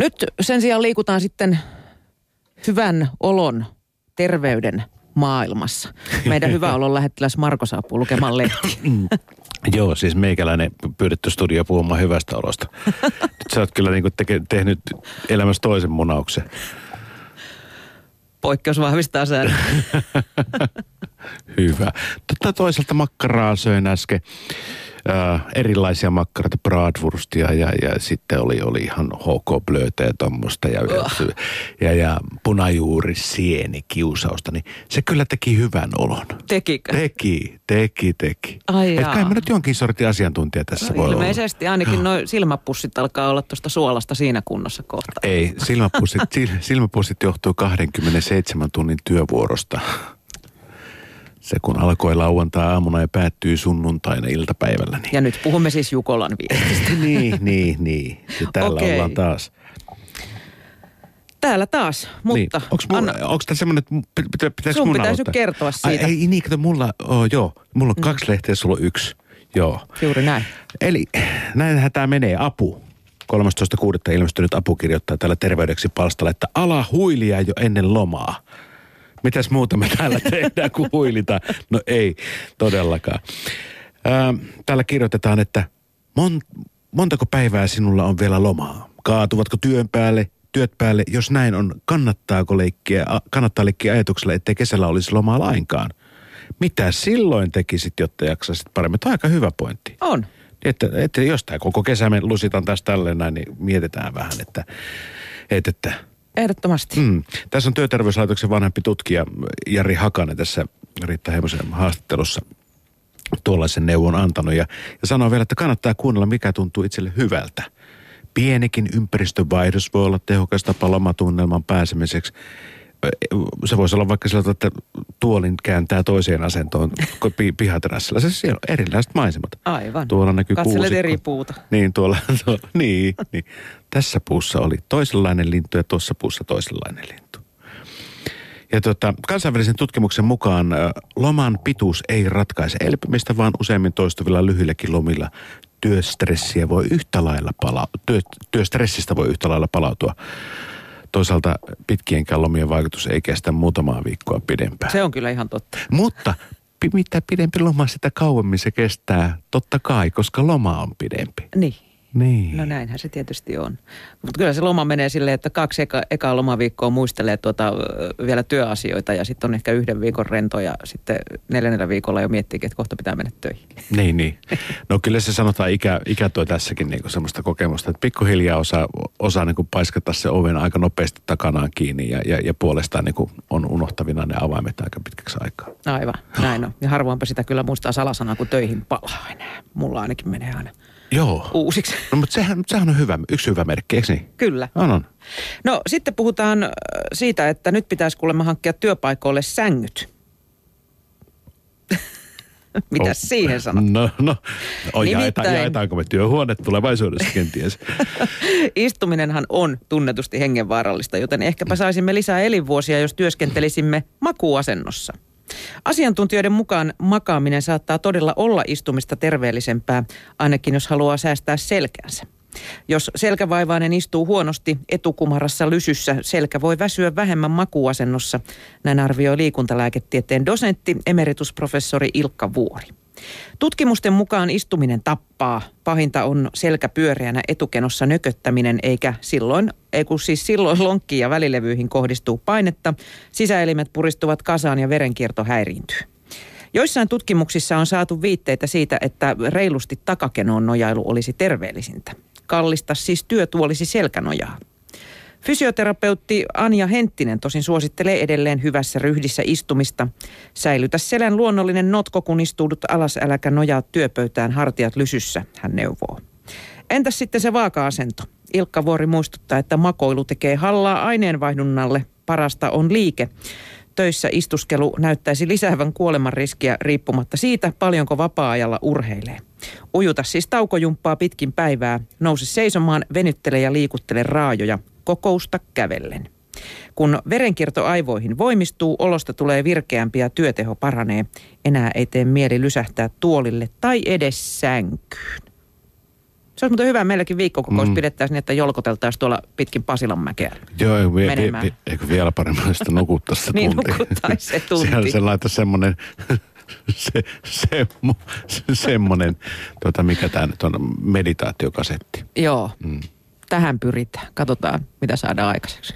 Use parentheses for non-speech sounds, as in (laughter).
Nyt sen sijaan liikutaan sitten hyvän olon, terveyden maailmassa. Meidän hyvä olon lähettiläs Marko saapuu lukemaan lehtiä. (laughs) Joo, siis meikäläinen pyydetty studio puhumaan hyvästä olosta. Nyt (laughs) sä oot kyllä niin teke, tehnyt elämässä toisen munauksen. Poikkeus vahvistaa sen. (laughs) Hyvä. Tätä toiselta makkaraa söin äsken äh, erilaisia makkaroita, bratwurstia ja, ja sitten oli, oli ihan HK Blötä ja tuommoista ja, Oh. ja, ja punajuuri sieni kiusausta, niin se kyllä teki hyvän olon. Tekikö? Teki, teki, teki. Ai Et kai mä nyt jonkin sortin asiantuntija tässä voi olla. Ilmeisesti ainakin noin silmäpussit alkaa olla tuosta suolasta siinä kunnossa kohta. Ei, silmäpussit, sil- silmäpussit johtuu 27 tunnin työvuorosta. Se kun alkoi lauantai-aamuna ja päättyy sunnuntaina iltapäivällä. Niin, Ja nyt puhumme siis Jukolan viestistä. (laughs) niin, niin, niin. Ja täällä Okei. ollaan taas. Täällä taas, mutta niin. Onko anna, tämä semmoinen, että pitä, pitä, sun mun pitäisi aloittaa? kertoa siitä. Ai, ei niin, kato, mulla, oh, joo, mulla on kaksi lehteä, sulla on yksi. Joo. Juuri näin. Eli näinhän tämä menee. Apu. 13.6. ilmestynyt apu kirjoittaa täällä terveydeksi palstalla, että ala huilia jo ennen lomaa. Mitäs muuta me täällä (laughs) tehdään kuin huilita? No ei, todellakaan. Ää, täällä kirjoitetaan, että mon, montako päivää sinulla on vielä lomaa? Kaatuvatko työn päälle, työt päälle? Jos näin on, kannattaako leikkiä, kannattaa leikkiä ajatuksella, ettei kesällä olisi lomaa lainkaan? Mitä silloin tekisit, jotta jaksaisit paremmin? Tämä on aika hyvä pointti. On. Että, että jos tämä koko kesä me lusitan tästä tälleen näin, niin mietitään vähän, että, että, että Ehdottomasti. mm. Tässä on Työterveyslaitoksen vanhempi tutkija Jari Hakanen tässä Riitta Heimosen haastattelussa tuollaisen neuvon antanut ja, ja sanoo vielä, että kannattaa kuunnella, mikä tuntuu itselle hyvältä. Pienikin ympäristövaihdos voi olla tehokas tapa lomatunnelman pääsemiseksi. Se voisi olla vaikka sillä että tuolin kääntää toiseen asentoon (laughs) pi- pihaterassilla. Se siellä on erilaiset maisemat. Aivan. Tuolla näkyy Katselet kuusikko. eri puuta. Niin, tuolla, (laughs) tuolla niin, (laughs) niin. Tässä puussa oli toisenlainen lintu ja tuossa puussa toisenlainen lintu. Ja tota, kansainvälisen tutkimuksen mukaan loman pituus ei ratkaise elpymistä, vaan useimmin toistuvilla lyhyilläkin lomilla työstressiä voi yhtä lailla pala- työ, työstressistä voi yhtä lailla palautua. Toisaalta pitkienkään lomien vaikutus ei kestä muutamaa viikkoa pidempään. Se on kyllä ihan totta. Mutta mitä pidempi loma, sitä kauemmin se kestää. Totta kai, koska loma on pidempi. Niin. Niin. No näinhän se tietysti on. Mutta kyllä se loma menee silleen, että kaksi eka, ekaa lomaviikkoa muistelee tuota, vielä työasioita ja sitten on ehkä yhden viikon rento ja sitten neljännellä viikolla jo miettii, että kohta pitää mennä töihin. (laughs) Niin, niin. No kyllä se sanotaan, ikä, ikä tuo tässäkin niinku semmoista kokemusta, että pikkuhiljaa osaa, osaa niinku paiskata se oven aika nopeasti takanaan kiinni ja, ja, ja puolestaan niinku on unohtavina ne avaimet aika pitkäksi aikaa. Aivan, näin on. Ja harvoinpa sitä kyllä muistaa salasanaa, kun töihin palaa enää. Mulla ainakin menee aina Joo. uusiksi. No mutta sehän, sehän on hyvä, yksi hyvä merkki, eikö niin? Kyllä. On, on. No sitten puhutaan ö, siitä, että nyt pitäisi kuulemma hankkia työpaikoille sängyt. (laughs) Mitä Oh. siihen sanot? No, no. O, jaeta, Nimittäin- jaetaanko me työhuone tulevaisuudessa kenties? (laughs) Istuminenhan on tunnetusti hengenvaarallista, joten ehkäpä saisimme lisää elinvuosia, jos työskentelisimme makuasennossa. Asiantuntijoiden mukaan makaaminen saattaa todella olla istumista terveellisempää, ainakin jos haluaa säästää selkänsä. Jos selkävaivainen istuu huonosti etukumarassa lysyssä, selkä voi väsyä vähemmän makuasennossa, näin arvioi liikuntalääketieteen dosentti emeritusprofessori Ilkka Vuori. Tutkimusten mukaan istuminen tappaa. Pahinta on selkäpyöreänä etukenossa nököttäminen, eikä silloin, ei kun siis silloin lonkkiin ja välilevyihin kohdistuu painetta, sisäelimet puristuvat kasaan ja verenkierto häiriintyy. Joissain tutkimuksissa on saatu viitteitä siitä, että reilusti takakenoon nojailu olisi terveellisintä. Kallista siis työtuolisi selkänojaa. Fysioterapeutti Anja Henttinen tosin suosittelee edelleen hyvässä ryhdissä istumista. Säilytä selän luonnollinen notko, kun istuudut alas, äläkä nojaa työpöytään hartiat lysyssä, hän neuvoo. Entäs sitten se vaaka-asento? Ilkka Vuori muistuttaa, että makoilu tekee hallaa aineenvaihdunnalle. Parasta on liike. Töissä istuskelu näyttäisi lisäävän kuoleman riskiä riippumatta siitä, paljonko vapaa-ajalla urheilee. Ujuta siis taukojumppaa pitkin päivää, nouse seisomaan, venyttele ja liikuttele raajoja, kokousta kävellen. Kun verenkierto aivoihin voimistuu, olosta tulee virkeämpi ja työteho paranee. Enää ei tee mieli lysähtää tuolille tai edes sänkyyn. Se olisi muuten hyvä, meilläkin viikkokokous mm. pidettäisiin niin, että jolkoteltaisiin tuolla pitkin Pasilanmäkeä. Joo, vie, vie, menemään. vie, eikö vielä paremmin sitä (laughs) nukuttaisi se (laughs) Niin, tunti. nukuttaisi se tunti. Siellä se laita semmoinen, (laughs) se, semmo, se, semmoinen, tota, mikä tämä nyt on, meditaatiokasetti. Joo, mm. Tähän pyritään. Katsotaan, mitä saadaan aikaiseksi.